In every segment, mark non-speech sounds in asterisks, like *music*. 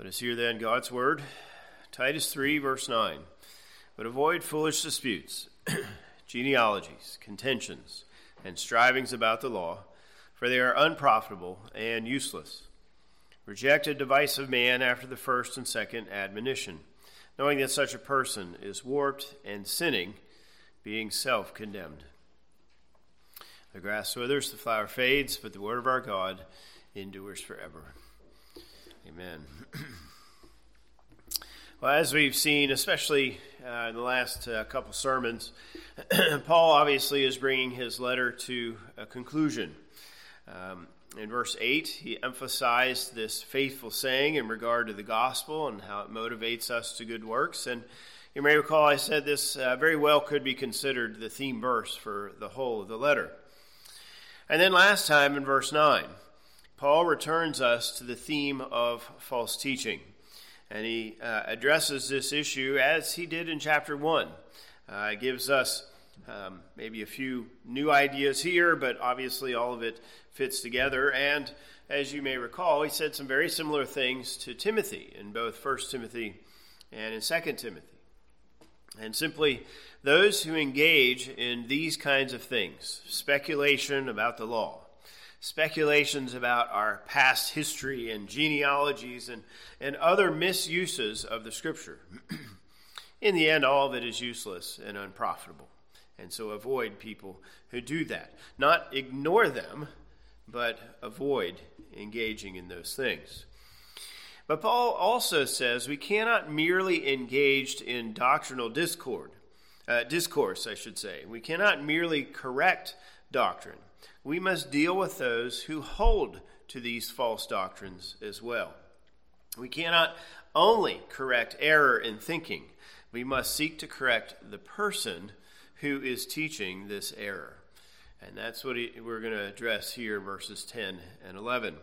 Let us hear then God's word. Titus 3, verse 9. But avoid foolish disputes, *clears throat* genealogies, contentions, and strivings about the law, for they are unprofitable and useless. Reject a divisive man after the first and second admonition, knowing that such a person is warped and sinning, being self condemned. The grass withers, the flower fades, but the word of our God endures forever. Amen. *clears throat* well, as we've seen, especially uh, in the last uh, couple sermons, *clears throat* Paul obviously is bringing his letter to a conclusion. Um, in verse 8, he emphasized this faithful saying in regard to the gospel and how it motivates us to good works. And you may recall I said this uh, very well could be considered the theme verse for the whole of the letter. And then last time in verse 9, Paul returns us to the theme of false teaching. And he uh, addresses this issue as he did in chapter 1. Uh, gives us um, maybe a few new ideas here, but obviously all of it fits together. And as you may recall, he said some very similar things to Timothy in both 1 Timothy and in 2 Timothy. And simply, those who engage in these kinds of things, speculation about the law, speculations about our past history and genealogies and, and other misuses of the scripture. *clears throat* In the end, all of it is useless and unprofitable. And so avoid people who do that. Not ignore them, but avoid engaging in those things. But Paul also says we cannot merely engage in doctrinal discord, uh, discourse, I should say. We cannot merely correct doctrine we must deal with those who hold to these false doctrines as well. We cannot only correct error in thinking, we must seek to correct the person who is teaching this error. And that's what we're going to address here verses 10 and 11.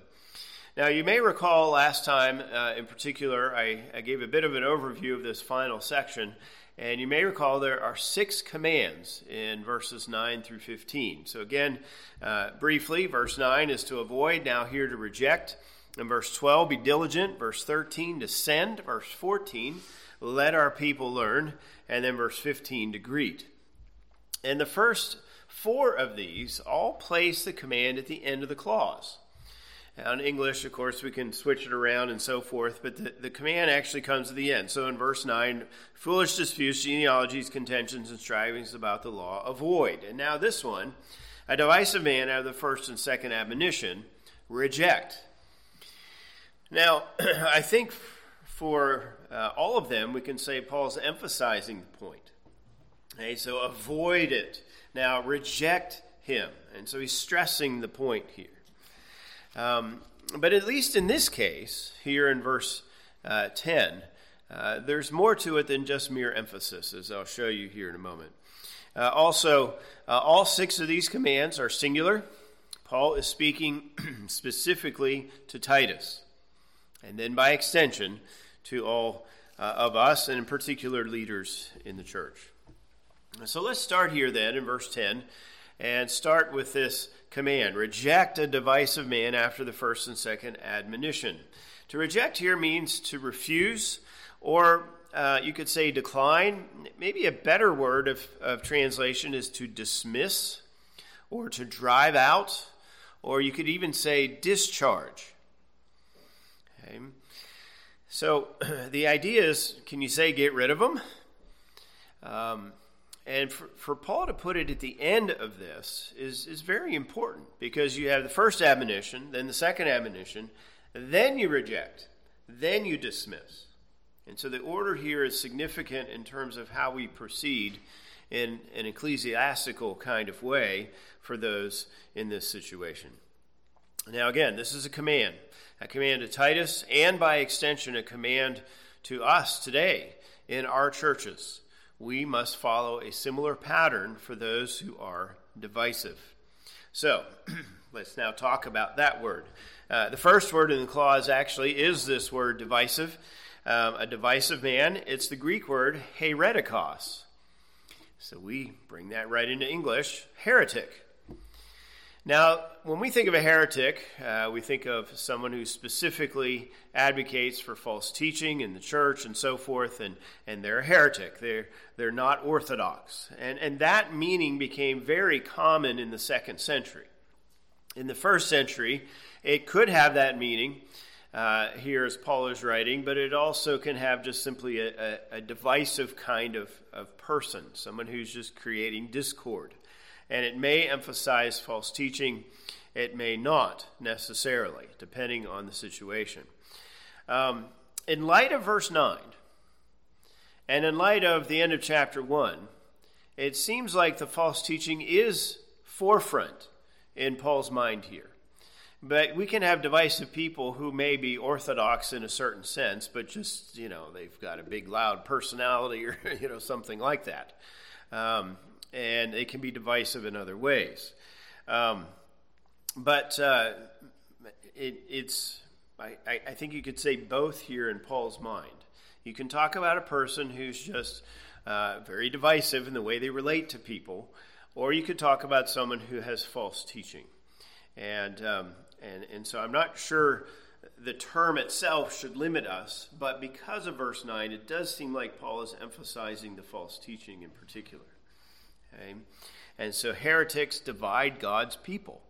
Now, you may recall last time, uh, in particular, I, I gave a bit of an overview of this final section, and you may recall there are six commands in verses 9 through 15. So, again, uh, briefly, verse 9 is to avoid, now here to reject. In verse 12, be diligent. Verse 13, to send. Verse 14, let our people learn. And then verse 15, to greet. And the first four of these all place the command at the end of the clause. In English, of course, we can switch it around and so forth, but the, the command actually comes at the end. So in verse 9, foolish disputes, genealogies, contentions, and strivings about the law, avoid. And now this one, a divisive man out of the first and second admonition, reject. Now, *clears throat* I think for uh, all of them, we can say Paul's emphasizing the point. Okay, so avoid it. Now, reject him. And so he's stressing the point here. Um, but at least in this case, here in verse uh, 10, uh, there's more to it than just mere emphasis, as I'll show you here in a moment. Uh, also, uh, all six of these commands are singular. Paul is speaking *clears throat* specifically to Titus, and then by extension to all uh, of us, and in particular leaders in the church. So let's start here then in verse 10 and start with this command reject a divisive man after the first and second admonition. To reject here means to refuse, or uh, you could say decline. Maybe a better word of, of translation is to dismiss, or to drive out, or you could even say discharge. Okay. So *clears throat* the idea is can you say get rid of them? Um, and for, for Paul to put it at the end of this is, is very important because you have the first admonition, then the second admonition, then you reject, then you dismiss. And so the order here is significant in terms of how we proceed in an ecclesiastical kind of way for those in this situation. Now, again, this is a command a command to Titus, and by extension, a command to us today in our churches we must follow a similar pattern for those who are divisive. So, *clears throat* let's now talk about that word. Uh, the first word in the clause actually is this word divisive. Um, a divisive man, it's the Greek word heretikos. So we bring that right into English heretic. Now, when we think of a heretic, uh, we think of someone who specifically advocates for false teaching in the church and so forth, and, and they're a heretic. They're, they're not orthodox. And, and that meaning became very common in the second century. In the first century, it could have that meaning uh, here as Paul is writing, but it also can have just simply a, a, a divisive kind of, of person, someone who's just creating discord and it may emphasize false teaching. It may not necessarily, depending on the situation. Um, in light of verse 9, and in light of the end of chapter 1, it seems like the false teaching is forefront in Paul's mind here. But we can have divisive people who may be orthodox in a certain sense, but just, you know, they've got a big, loud personality or, *laughs* you know, something like that. Um, and it can be divisive in other ways. Um, but uh, it, it's, I, I think you could say both here in Paul's mind. You can talk about a person who's just uh, very divisive in the way they relate to people, or you could talk about someone who has false teaching. And, um, and, and so I'm not sure the term itself should limit us, but because of verse 9, it does seem like Paul is emphasizing the false teaching in particular. Okay? And so heretics divide God's people.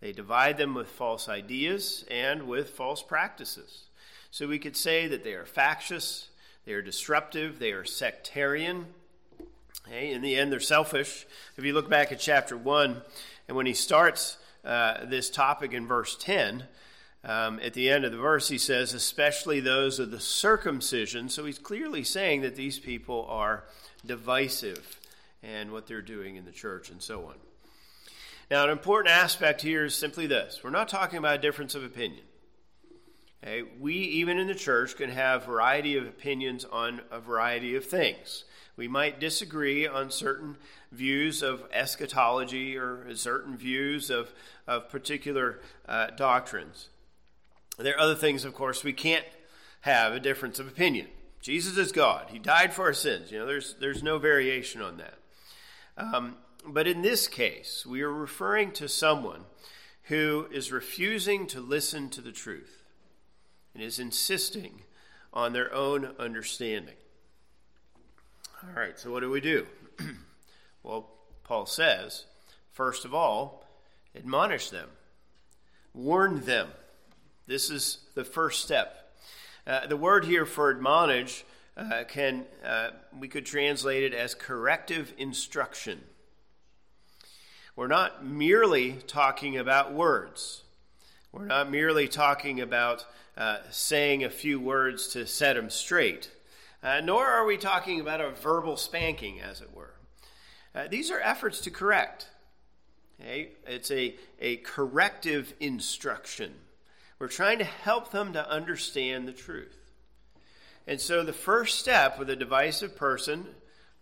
They divide them with false ideas and with false practices. So we could say that they are factious, they are disruptive, they are sectarian. Okay? In the end, they're selfish. If you look back at chapter 1, and when he starts uh, this topic in verse 10, um, at the end of the verse, he says, especially those of the circumcision. So he's clearly saying that these people are divisive and what they're doing in the church and so on. Now, an important aspect here is simply this we're not talking about a difference of opinion. Okay? We, even in the church, can have variety of opinions on a variety of things. We might disagree on certain views of eschatology or certain views of, of particular uh, doctrines. There are other things, of course, we can't have a difference of opinion. Jesus is God. He died for our sins. You know, there's, there's no variation on that. Um, but in this case, we are referring to someone who is refusing to listen to the truth and is insisting on their own understanding. All right, so what do we do? *clears throat* well, Paul says, first of all, admonish them, warn them. This is the first step. Uh, the word here for admonish uh, can uh, we could translate it as corrective instruction. We're not merely talking about words. We're not merely talking about uh, saying a few words to set them straight, uh, nor are we talking about a verbal spanking, as it were. Uh, these are efforts to correct. Okay? It's a, a corrective instruction. We're trying to help them to understand the truth. And so the first step with a divisive person,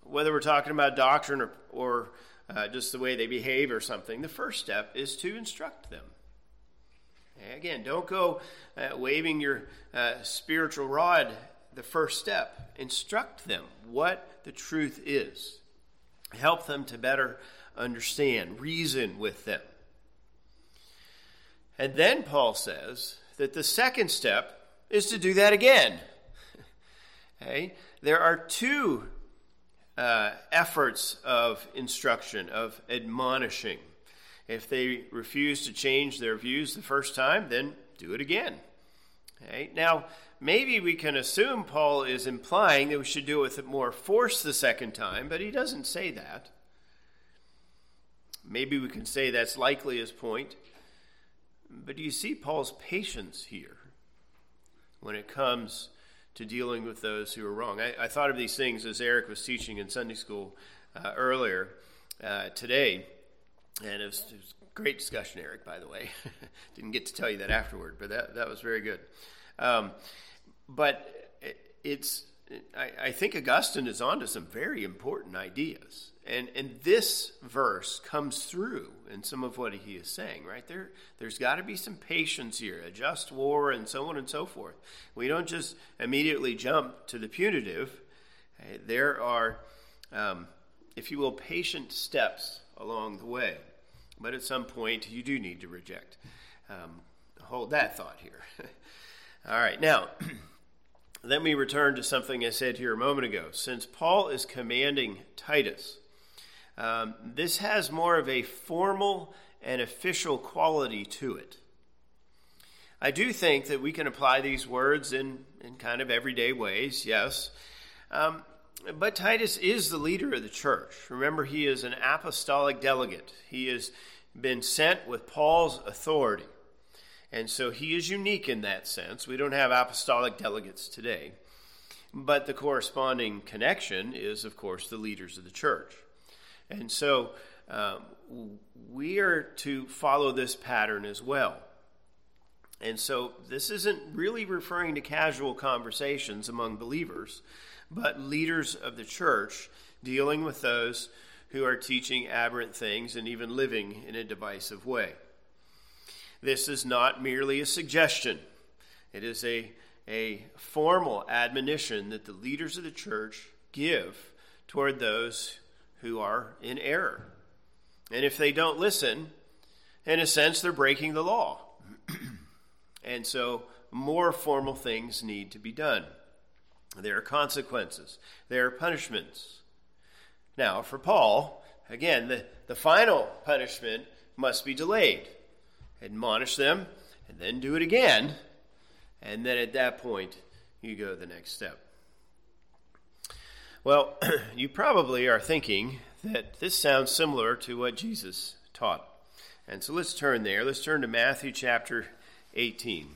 whether we're talking about doctrine or, or uh, just the way they behave or something, the first step is to instruct them. again, don't go uh, waving your uh, spiritual rod the first step. Instruct them what the truth is. Help them to better understand, reason with them. And then Paul says that the second step is to do that again. Okay? There are two uh, efforts of instruction, of admonishing. If they refuse to change their views the first time, then do it again. Okay? Now, maybe we can assume Paul is implying that we should do it with more force the second time, but he doesn't say that. Maybe we can say that's likely his point. But do you see Paul's patience here when it comes to dealing with those who are wrong. I, I thought of these things as Eric was teaching in Sunday school uh, earlier uh, today, and it was, it was, great discussion, Eric. By the way, *laughs* didn't get to tell you that afterward, but that that was very good. Um, but it, it's I, I think Augustine is onto some very important ideas. And, and this verse comes through in some of what he is saying, right? There, there's got to be some patience here, a just war, and so on and so forth. We don't just immediately jump to the punitive. There are, um, if you will, patient steps along the way. But at some point, you do need to reject. Um, hold that thought here. *laughs* All right, now, *clears throat* let me return to something I said here a moment ago. Since Paul is commanding Titus, um, this has more of a formal and official quality to it. I do think that we can apply these words in, in kind of everyday ways, yes. Um, but Titus is the leader of the church. Remember, he is an apostolic delegate. He has been sent with Paul's authority. And so he is unique in that sense. We don't have apostolic delegates today. But the corresponding connection is, of course, the leaders of the church. And so um, we are to follow this pattern as well. And so this isn't really referring to casual conversations among believers but leaders of the church dealing with those who are teaching aberrant things and even living in a divisive way. This is not merely a suggestion, it is a, a formal admonition that the leaders of the church give toward those who are in error. And if they don't listen, in a sense, they're breaking the law. *clears throat* and so more formal things need to be done. There are consequences, there are punishments. Now, for Paul, again, the, the final punishment must be delayed. Admonish them, and then do it again. And then at that point, you go the next step. Well, *clears throat* you probably are thinking that this sounds similar to what Jesus taught. And so let's turn there. Let's turn to Matthew chapter 18.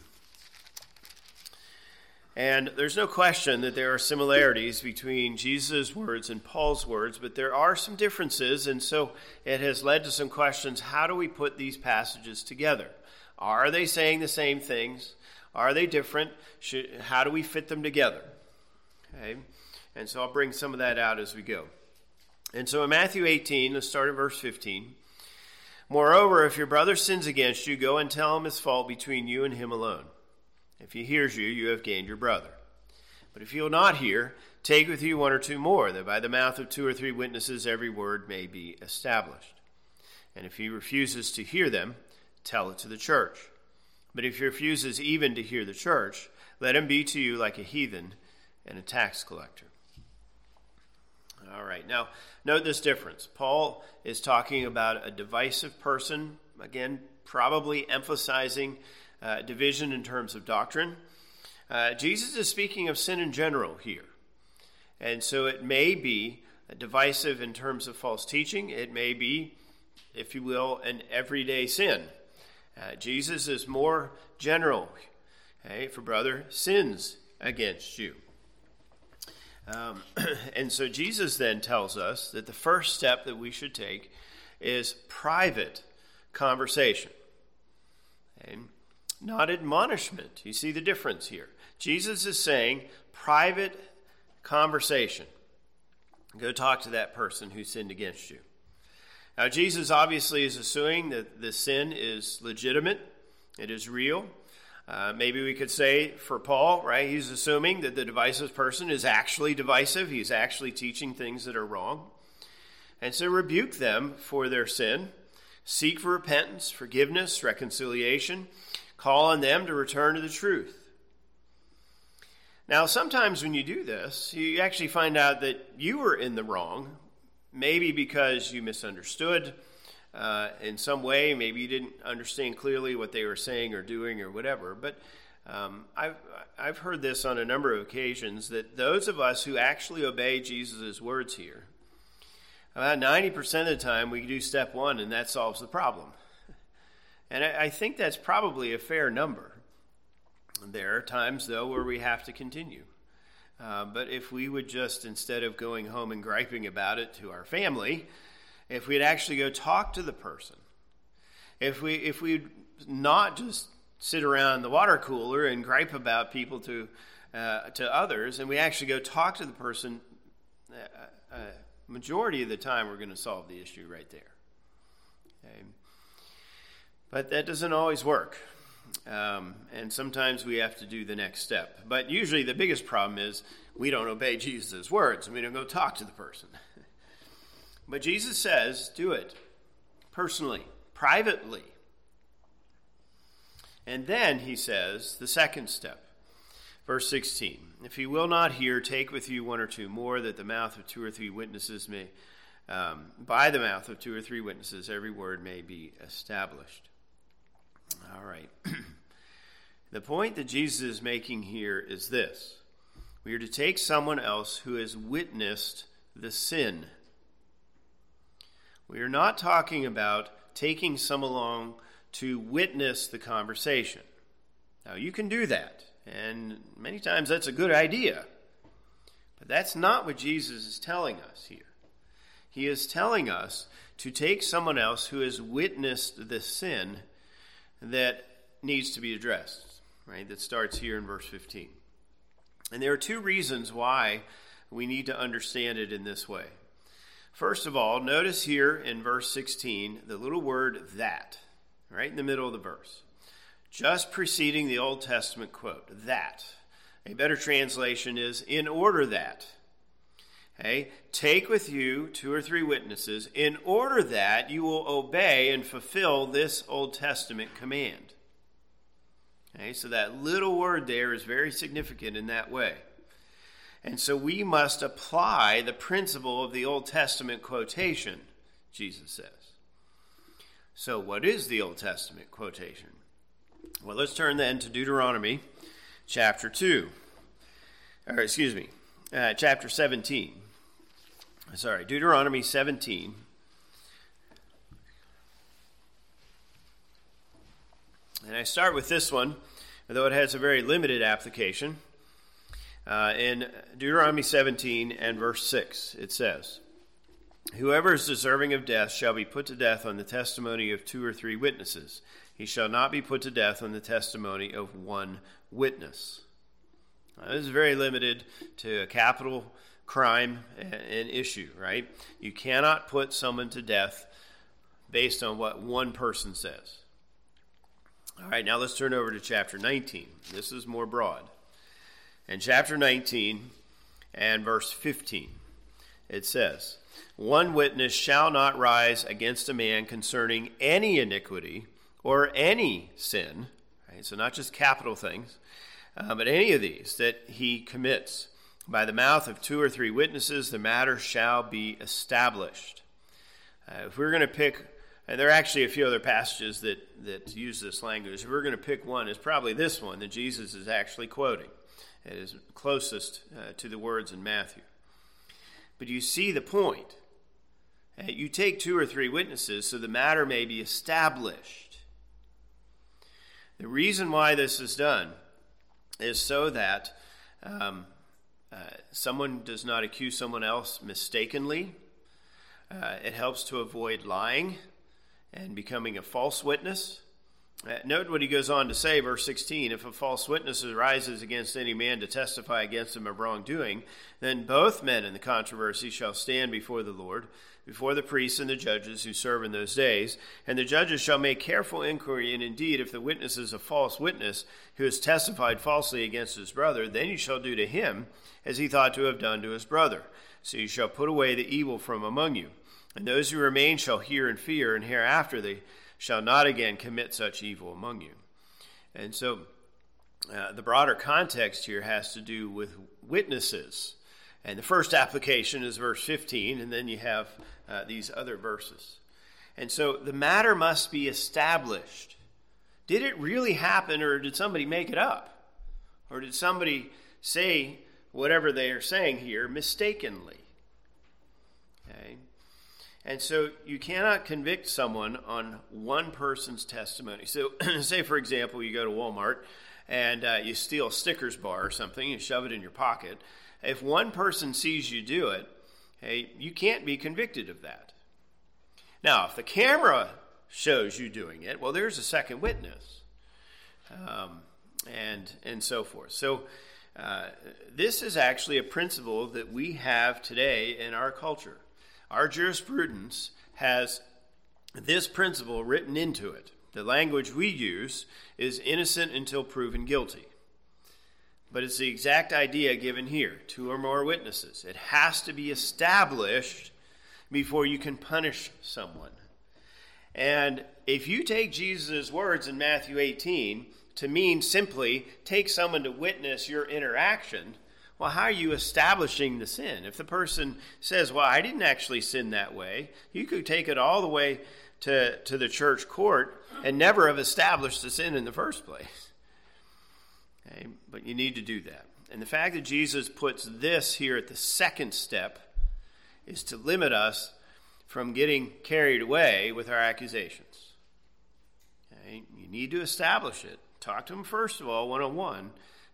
And there's no question that there are similarities between Jesus' words and Paul's words, but there are some differences, and so it has led to some questions. How do we put these passages together? Are they saying the same things? Are they different? Should, how do we fit them together? Okay, and so I'll bring some of that out as we go. And so in Matthew 18, let's start at verse 15. Moreover, if your brother sins against you, go and tell him his fault between you and him alone. If he hears you, you have gained your brother. But if he will not hear, take with you one or two more, that by the mouth of two or three witnesses every word may be established. And if he refuses to hear them, tell it to the church. But if he refuses even to hear the church, let him be to you like a heathen and a tax collector. All right, now note this difference. Paul is talking about a divisive person, again, probably emphasizing uh, division in terms of doctrine. Uh, Jesus is speaking of sin in general here. And so it may be divisive in terms of false teaching. It may be, if you will, an everyday sin. Uh, Jesus is more general. Okay, a brother sins against you. Um, *clears throat* and so Jesus then tells us that the first step that we should take is private conversation. Not admonishment. You see the difference here. Jesus is saying private conversation. Go talk to that person who sinned against you. Now, Jesus obviously is assuming that the sin is legitimate, it is real. Uh, maybe we could say for Paul, right, he's assuming that the divisive person is actually divisive. He's actually teaching things that are wrong. And so rebuke them for their sin, seek for repentance, forgiveness, reconciliation, Call on them to return to the truth. Now, sometimes when you do this, you actually find out that you were in the wrong, maybe because you misunderstood uh, in some way, maybe you didn't understand clearly what they were saying or doing or whatever. But um, I've, I've heard this on a number of occasions that those of us who actually obey Jesus' words here, about 90% of the time we do step one and that solves the problem. And I, I think that's probably a fair number. There are times, though, where we have to continue. Uh, but if we would just, instead of going home and griping about it to our family, if we'd actually go talk to the person, if we if we'd not just sit around the water cooler and gripe about people to uh, to others, and we actually go talk to the person, uh, uh majority of the time we're going to solve the issue right there. Okay. But that doesn't always work. Um, and sometimes we have to do the next step. But usually the biggest problem is we don't obey Jesus' words and we don't go talk to the person. *laughs* but Jesus says, do it personally, privately. And then he says the second step. Verse 16 If he will not hear, take with you one or two more, that the mouth of two or three witnesses may, um, by the mouth of two or three witnesses, every word may be established. All right. *clears throat* the point that Jesus is making here is this we are to take someone else who has witnessed the sin. We are not talking about taking some along to witness the conversation. Now, you can do that, and many times that's a good idea. But that's not what Jesus is telling us here. He is telling us to take someone else who has witnessed the sin that needs to be addressed, right? That starts here in verse 15. And there are two reasons why we need to understand it in this way. First of all, notice here in verse 16 the little word that right in the middle of the verse, just preceding the Old Testament quote, that. A better translation is, in order that. Take with you two or three witnesses, in order that you will obey and fulfill this Old Testament command. Okay? So that little word there is very significant in that way. And so we must apply the principle of the Old Testament quotation, Jesus says. So, what is the Old Testament quotation? Well, let's turn then to Deuteronomy chapter 2. Or, excuse me, uh, chapter 17. Sorry, Deuteronomy 17. And I start with this one, though it has a very limited application. Uh, in Deuteronomy 17 and verse 6, it says, Whoever is deserving of death shall be put to death on the testimony of two or three witnesses. He shall not be put to death on the testimony of one witness. Now, this is very limited to a capital crime and issue, right? You cannot put someone to death based on what one person says. All right, now let's turn over to chapter 19. This is more broad. In chapter 19 and verse 15, it says, one witness shall not rise against a man concerning any iniquity or any sin, right? so not just capital things, uh, but any of these that he commits. By the mouth of two or three witnesses, the matter shall be established. Uh, if we're going to pick, and there are actually a few other passages that, that use this language, if we're going to pick one, it's probably this one that Jesus is actually quoting. It is closest uh, to the words in Matthew. But you see the point you take two or three witnesses so the matter may be established. The reason why this is done is so that um, uh, someone does not accuse someone else mistakenly. Uh, it helps to avoid lying and becoming a false witness. Uh, note what he goes on to say, verse 16 If a false witness arises against any man to testify against him of wrongdoing, then both men in the controversy shall stand before the Lord before the priests and the judges who serve in those days. And the judges shall make careful inquiry, and indeed, if the witness is a false witness who has testified falsely against his brother, then you shall do to him as he thought to have done to his brother. So you shall put away the evil from among you. And those who remain shall hear and fear, and hereafter they shall not again commit such evil among you. And so uh, the broader context here has to do with witnesses. And the first application is verse 15, and then you have uh, these other verses. And so the matter must be established. Did it really happen, or did somebody make it up? Or did somebody say whatever they are saying here mistakenly? Okay. And so you cannot convict someone on one person's testimony. So, *clears throat* say, for example, you go to Walmart and uh, you steal a Snickers bar or something, you shove it in your pocket. If one person sees you do it, hey, you can't be convicted of that. Now, if the camera shows you doing it, well, there's a second witness, um, and and so forth. So. Uh, this is actually a principle that we have today in our culture. Our jurisprudence has this principle written into it. The language we use is innocent until proven guilty. But it's the exact idea given here two or more witnesses. It has to be established before you can punish someone. And if you take Jesus' words in Matthew 18 to mean simply take someone to witness your interaction, well, how are you establishing the sin? If the person says, Well, I didn't actually sin that way, you could take it all the way to, to the church court and never have established the sin in the first place. Okay? But you need to do that. And the fact that Jesus puts this here at the second step is to limit us from getting carried away with our accusations. Okay? You need to establish it. Talk to them first of all, one on one.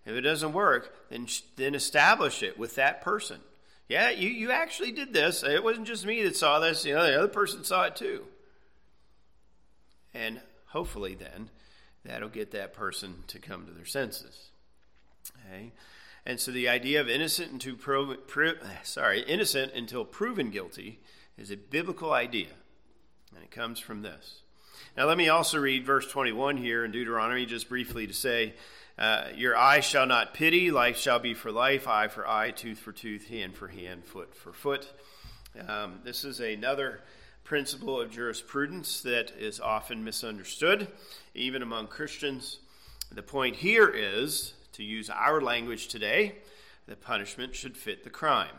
If it doesn't work, then, then establish it with that person. Yeah, you, you actually did this. It wasn't just me that saw this, you know, the other person saw it too. And hopefully, then, that'll get that person to come to their senses. Okay? And so the idea of innocent until pro- pro- *sighs* sorry, innocent until proven guilty is a biblical idea. And it comes from this. Now let me also read verse 21 here in Deuteronomy just briefly to say, uh, Your eye shall not pity, life shall be for life, eye for eye, tooth for tooth, hand for hand, foot for foot. Um, this is another principle of jurisprudence that is often misunderstood, even among Christians. The point here is to use our language today, the punishment should fit the crime.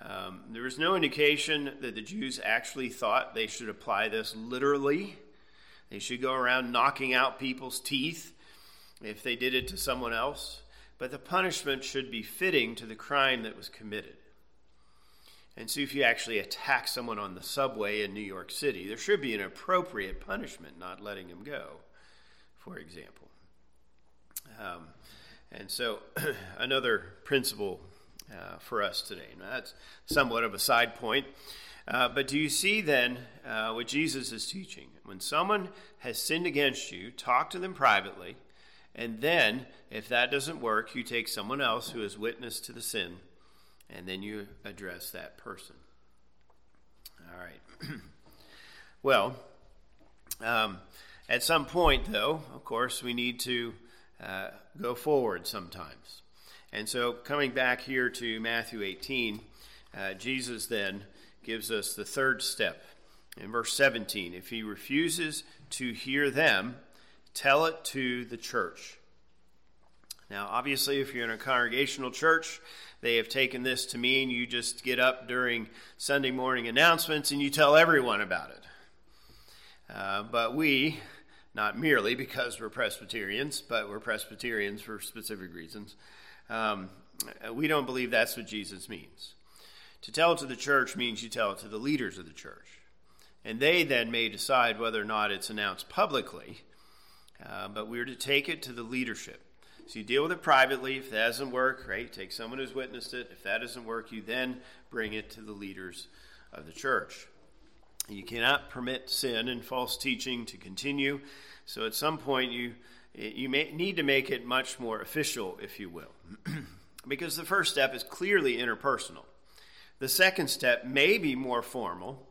Um, there is no indication that the Jews actually thought they should apply this literally. They should go around knocking out people's teeth if they did it to someone else. But the punishment should be fitting to the crime that was committed. And so, if you actually attack someone on the subway in New York City, there should be an appropriate punishment, not letting him go, for example. Um, and so, *clears throat* another principle uh, for us today. Now, that's somewhat of a side point. Uh, but do you see then uh, what Jesus is teaching? When someone has sinned against you, talk to them privately. And then, if that doesn't work, you take someone else who has witnessed to the sin, and then you address that person. All right. *clears throat* well, um, at some point, though, of course, we need to uh, go forward sometimes. And so, coming back here to Matthew 18, uh, Jesus then gives us the third step. In verse 17, if he refuses to hear them, tell it to the church. Now, obviously, if you're in a congregational church, they have taken this to mean you just get up during Sunday morning announcements and you tell everyone about it. Uh, but we, not merely because we're Presbyterians, but we're Presbyterians for specific reasons. Um, we don't believe that's what Jesus means. To tell it to the church means you tell it to the leaders of the church. And they then may decide whether or not it's announced publicly, uh, but we're to take it to the leadership. So you deal with it privately. If that doesn't work, right, take someone who's witnessed it. If that doesn't work, you then bring it to the leaders of the church. You cannot permit sin and false teaching to continue. So at some point, you, you may need to make it much more official, if you will. *clears throat* because the first step is clearly interpersonal. The second step may be more formal,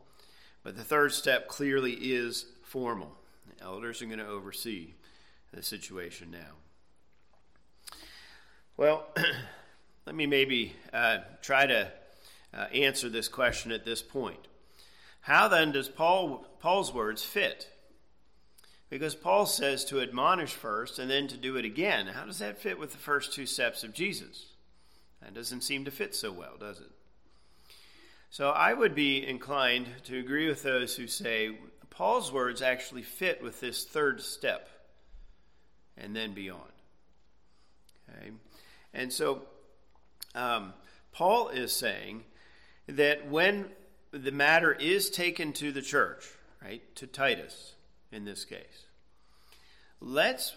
but the third step clearly is formal. The elders are going to oversee the situation now. Well, *clears throat* let me maybe uh, try to uh, answer this question at this point. How then does Paul, Paul's words fit? Because Paul says to admonish first and then to do it again. How does that fit with the first two steps of Jesus? That doesn't seem to fit so well, does it? So I would be inclined to agree with those who say Paul's words actually fit with this third step and then beyond. Okay? And so um, Paul is saying that when the matter is taken to the church, right, to Titus in this case. Let's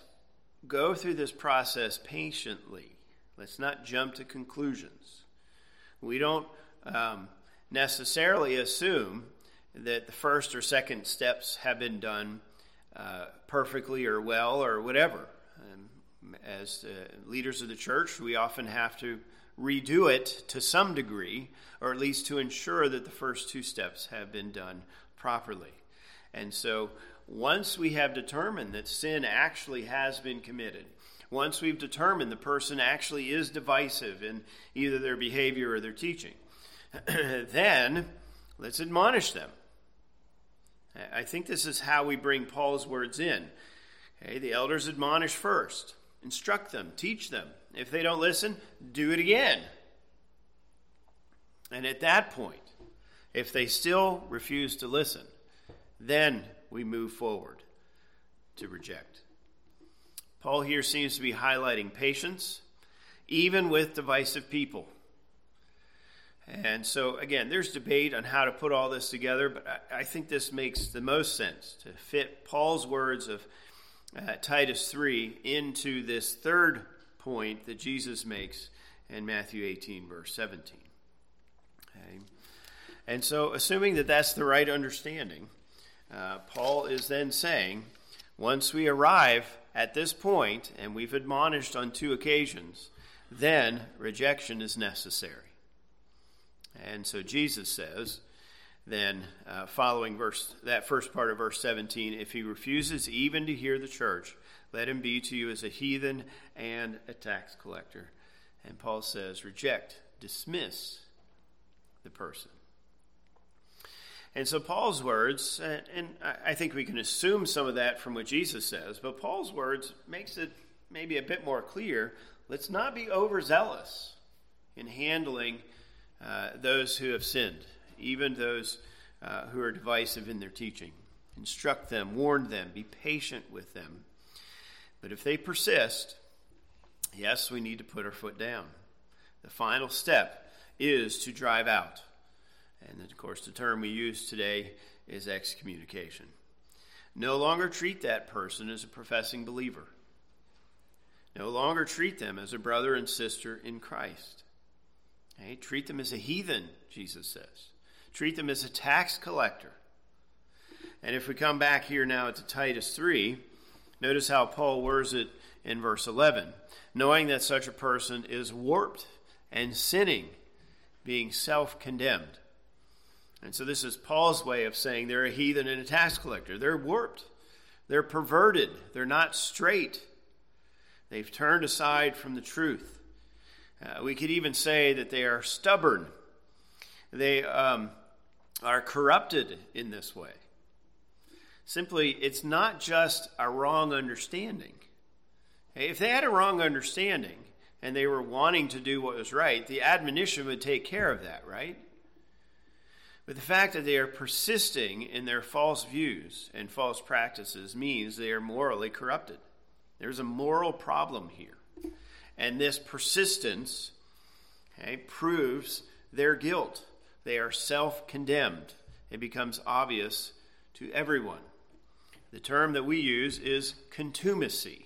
go through this process patiently. Let's not jump to conclusions. We don't um, necessarily assume that the first or second steps have been done uh, perfectly or well or whatever. As uh, leaders of the church, we often have to redo it to some degree, or at least to ensure that the first two steps have been done properly. And so, once we have determined that sin actually has been committed, once we've determined the person actually is divisive in either their behavior or their teaching, *clears throat* then let's admonish them. I think this is how we bring Paul's words in. Okay, the elders admonish first, instruct them, teach them. If they don't listen, do it again. And at that point, if they still refuse to listen, then we move forward to reject. Paul here seems to be highlighting patience, even with divisive people. And so, again, there's debate on how to put all this together, but I, think this makes the most sense to fit Paul's words of uh, Titus 3 into this third point that Jesus makes in Matthew 18, verse 17. Okay. And so, assuming that that's the right understanding, uh, Paul is then saying, once we arrive at this point, and we've admonished on two occasions, then rejection is necessary. And so Jesus says, then uh, following verse that first part of verse 17, if he refuses even to hear the church, let him be to you as a heathen and a tax collector. And Paul says, reject, dismiss the person. And so Paul's words, and I think we can assume some of that from what Jesus says, but Paul's words makes it maybe a bit more clear. Let's not be overzealous in handling uh, those who have sinned, even those uh, who are divisive in their teaching. Instruct them, warn them, be patient with them. But if they persist, yes, we need to put our foot down. The final step is to drive out. And of course, the term we use today is excommunication. No longer treat that person as a professing believer. No longer treat them as a brother and sister in Christ. Treat them as a heathen, Jesus says. Treat them as a tax collector. And if we come back here now to Titus 3, notice how Paul words it in verse 11 knowing that such a person is warped and sinning, being self condemned. And so this is Paul's way of saying they're a heathen and a tax collector. They're warped, they're perverted, they're not straight. They've turned aside from the truth. Uh, we could even say that they are stubborn. They um, are corrupted in this way. Simply, it's not just a wrong understanding. If they had a wrong understanding and they were wanting to do what was right, the admonition would take care of that, right? But the fact that they are persisting in their false views and false practices means they are morally corrupted. There's a moral problem here. And this persistence okay, proves their guilt. They are self condemned. It becomes obvious to everyone. The term that we use is contumacy.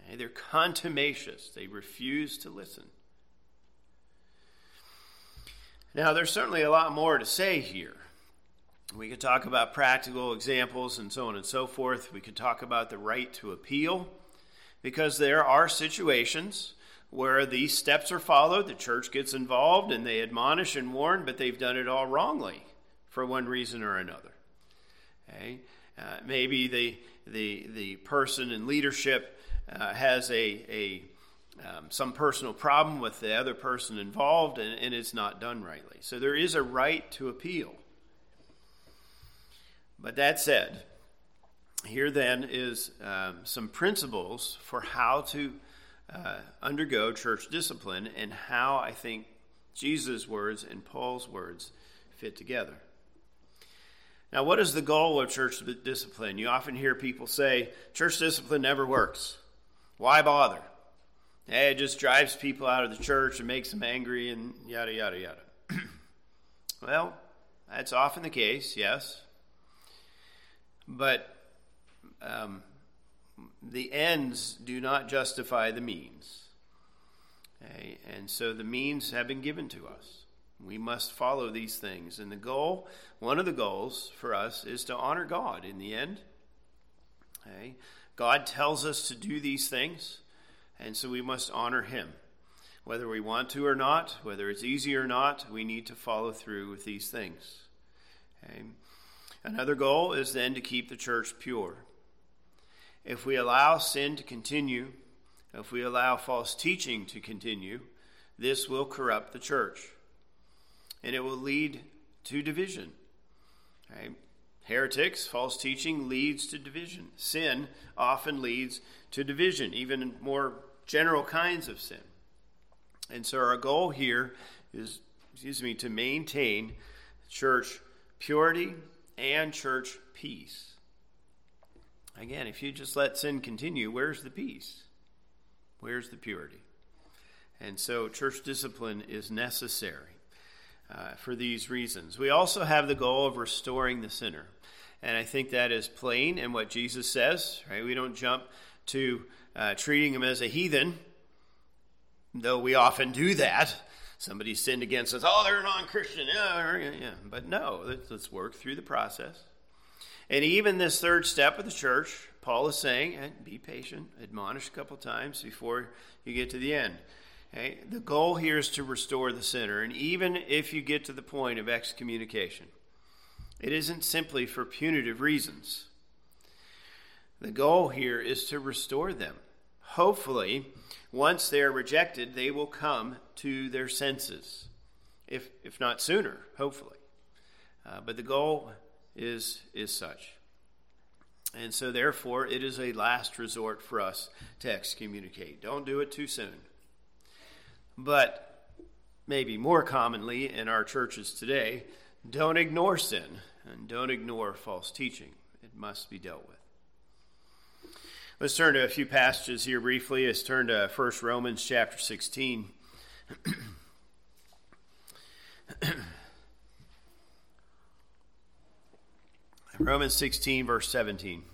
Okay, they're contumacious, they refuse to listen. Now, there's certainly a lot more to say here. We could talk about practical examples and so on and so forth. We could talk about the right to appeal because there are situations where these steps are followed, the church gets involved, and they admonish and warn, but they've done it all wrongly for one reason or another. Okay? Uh, maybe the, the, the person in leadership uh, has a, a um, some personal problem with the other person involved, and, and it's not done rightly. So there is a right to appeal. But that said, here then is um, some principles for how to uh, undergo church discipline and how I think Jesus' words and Paul's words fit together. Now, what is the goal of church discipline? You often hear people say, church discipline never works. Why bother? Hey, it just drives people out of the church and makes them angry and yada, yada, yada. *clears throat* well, that's often the case, yes. But um, the ends do not justify the means. Okay? And so the means have been given to us. We must follow these things. And the goal, one of the goals for us, is to honor God in the end. Okay? God tells us to do these things, and so we must honor Him. Whether we want to or not, whether it's easy or not, we need to follow through with these things. Okay? Another goal is then to keep the church pure. If we allow sin to continue, if we allow false teaching to continue, this will corrupt the church. And it will lead to division. Right? Heretics, false teaching leads to division. Sin often leads to division, even more general kinds of sin. And so our goal here is, excuse me, to maintain church purity and church peace. Again, if you just let sin continue, where's the peace? Where's the purity? And so church discipline is necessary uh, for these reasons. We also have the goal of restoring the sinner. And I think that is plain in what Jesus says, right? We don't jump to uh, treating him as a heathen, though we often do that. Somebody sinned against us, oh, they're non Christian. Yeah, yeah, But no, let's, let's work through the process. And even this third step of the church, Paul is saying, and be patient, admonish a couple times before you get to the end. Okay? The goal here is to restore the sinner. And even if you get to the point of excommunication, it isn't simply for punitive reasons. The goal here is to restore them. Hopefully, once they are rejected, they will come to their senses, if, if not sooner, hopefully. Uh, but the goal is, is such. And so, therefore, it is a last resort for us to excommunicate. Don't do it too soon. But maybe more commonly in our churches today, don't ignore sin and don't ignore false teaching. It must be dealt with. Let's turn to a few passages here briefly. Let's turn to 1 Romans chapter 16. *clears throat* Romans 16, verse 17.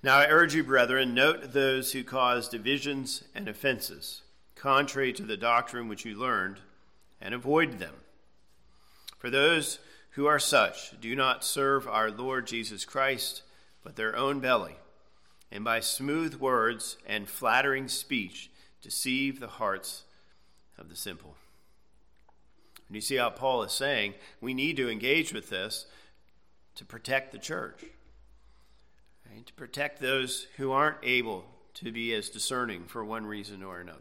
Now I urge you, brethren, note those who cause divisions and offenses, contrary to the doctrine which you learned, and avoid them. For those who are such do not serve our Lord Jesus Christ, but their own belly, and by smooth words and flattering speech deceive the hearts of the simple. And you see how Paul is saying we need to engage with this to protect the church, right? to protect those who aren't able to be as discerning for one reason or another.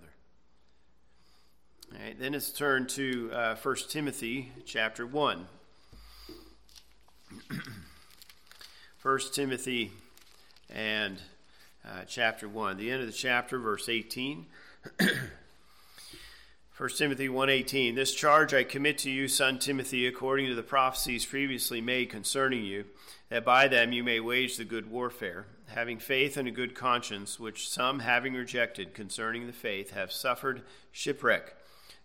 Right, then let's turn to uh, 1 Timothy chapter 1. *clears throat* 1 Timothy and uh, chapter 1. The end of the chapter, verse 18. *clears throat* 1 Timothy 1:18 This charge I commit to you son Timothy according to the prophecies previously made concerning you that by them you may wage the good warfare having faith and a good conscience which some having rejected concerning the faith have suffered shipwreck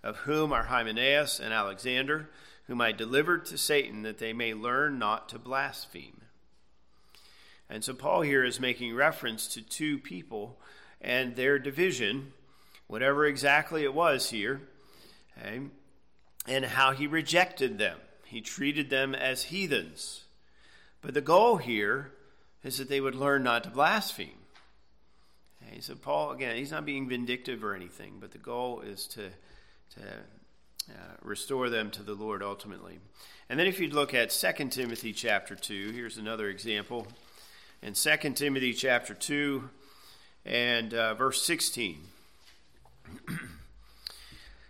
of whom are Hymenaeus and Alexander whom I delivered to Satan that they may learn not to blaspheme. And so Paul here is making reference to two people and their division whatever exactly it was here, okay, and how he rejected them. He treated them as heathens. But the goal here is that they would learn not to blaspheme. Okay, so Paul, again, he's not being vindictive or anything, but the goal is to, to uh, restore them to the Lord ultimately. And then if you'd look at 2 Timothy chapter 2, here's another example. In 2 Timothy chapter 2 and uh, verse 16.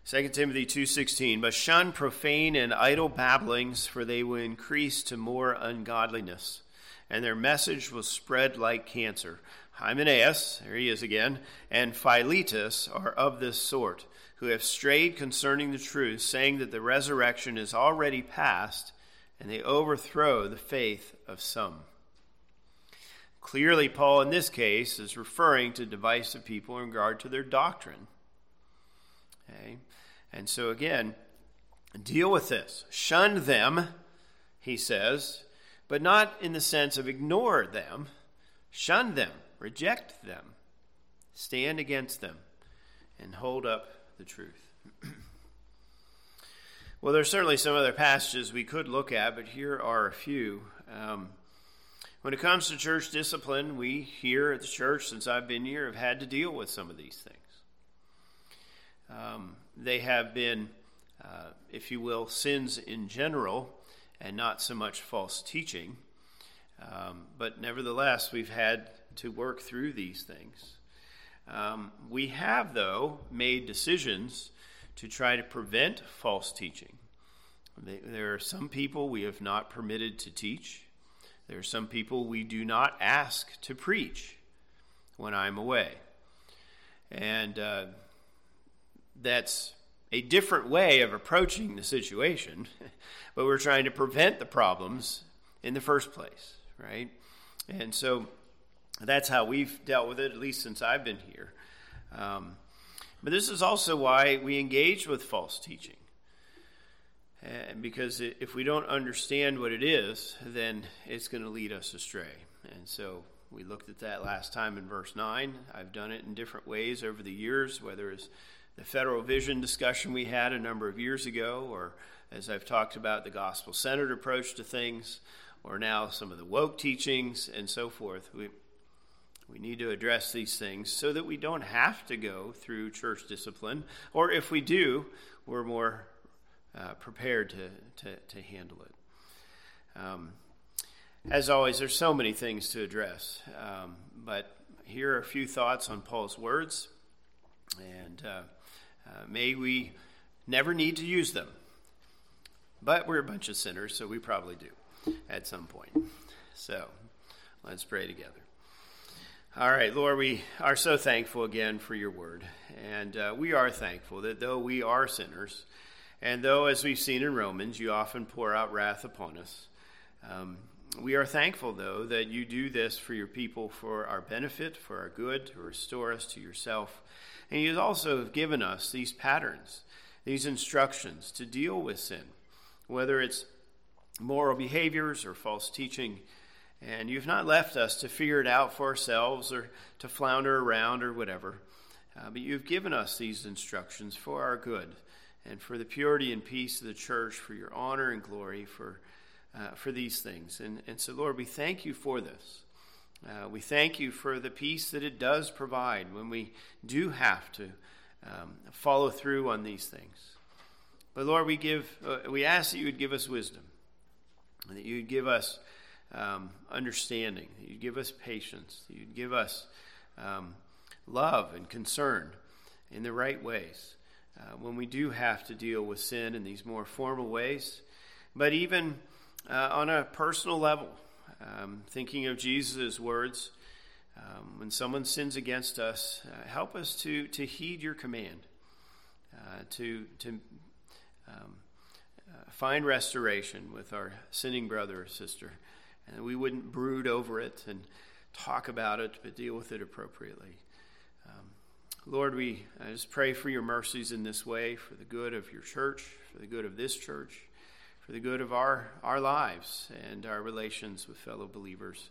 2 Timothy 2:16 But shun profane and idle babblings for they will increase to more ungodliness and their message will spread like cancer. Hymenaeus, there he is again, and Philetus are of this sort, who have strayed concerning the truth, saying that the resurrection is already past, and they overthrow the faith of some. Clearly, Paul in this case is referring to divisive people in regard to their doctrine. Okay? And so, again, deal with this. Shun them, he says, but not in the sense of ignore them. Shun them, reject them, stand against them, and hold up the truth. *clears throat* well, there's certainly some other passages we could look at, but here are a few. Um, when it comes to church discipline, we here at the church, since I've been here, have had to deal with some of these things. Um, they have been, uh, if you will, sins in general and not so much false teaching. Um, but nevertheless, we've had to work through these things. Um, we have, though, made decisions to try to prevent false teaching. There are some people we have not permitted to teach. There are some people we do not ask to preach when I'm away. And uh, that's a different way of approaching the situation, *laughs* but we're trying to prevent the problems in the first place, right? And so that's how we've dealt with it, at least since I've been here. Um, but this is also why we engage with false teaching. And because if we don't understand what it is, then it's going to lead us astray. And so we looked at that last time in verse 9. I've done it in different ways over the years, whether it's the federal vision discussion we had a number of years ago, or as I've talked about the gospel centered approach to things, or now some of the woke teachings and so forth. We, we need to address these things so that we don't have to go through church discipline, or if we do, we're more uh, prepared to, to, to, handle it. Um, as always, there's so many things to address, um, but here are a few thoughts on Paul's words, and uh, uh, may we never need to use them. But we're a bunch of sinners, so we probably do at some point. So let's pray together. All right, Lord, we are so thankful again for your word. And uh, we are thankful that though we are sinners, and though, as we've seen in Romans, you often pour out wrath upon us, um, we are thankful, though, that you do this for your people for our benefit, for our good, to restore us to yourself. And you also have given us these patterns, these instructions to deal with sin, whether it's moral behaviors or false teaching and you've not left us to figure it out for ourselves or to flounder around or whatever. Uh, but you've given us these instructions for our good and for the purity and peace of the church, for your honor and glory, for, uh, for these things. And, and so, Lord, we thank you for this. Uh, we thank you for the peace that it does provide when we do have to um, follow through on these things. But Lord, we give, uh, we ask that you would give us wisdom, that you would give us um, understanding, you'd give us patience, that you'd give us um, love and concern in the right ways. Uh, when we do have to deal with sin in these more formal ways, but even uh, on a personal level, um, thinking of Jesus' words, um, when someone sins against us, uh, help us to, to heed your command, uh, to, to um, uh, find restoration with our sinning brother or sister and we wouldn't brood over it and talk about it, but deal with it appropriately. Um, Lord, we just pray for your mercies in this way, for the good of your church, for the good of this church, for the good of our, our lives and our relations with fellow believers,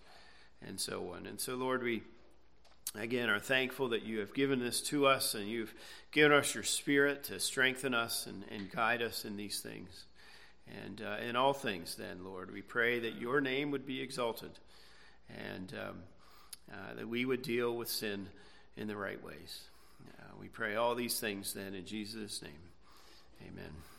and so on. And so, Lord, we again are thankful that you have given this to us and you've given us your spirit to strengthen us and, and guide us in these things. And uh, in all things, then, Lord, we pray that your name would be exalted and um, uh, that we would deal with sin in the right ways. Uh, we pray all these things, then, in Jesus' name. Amen.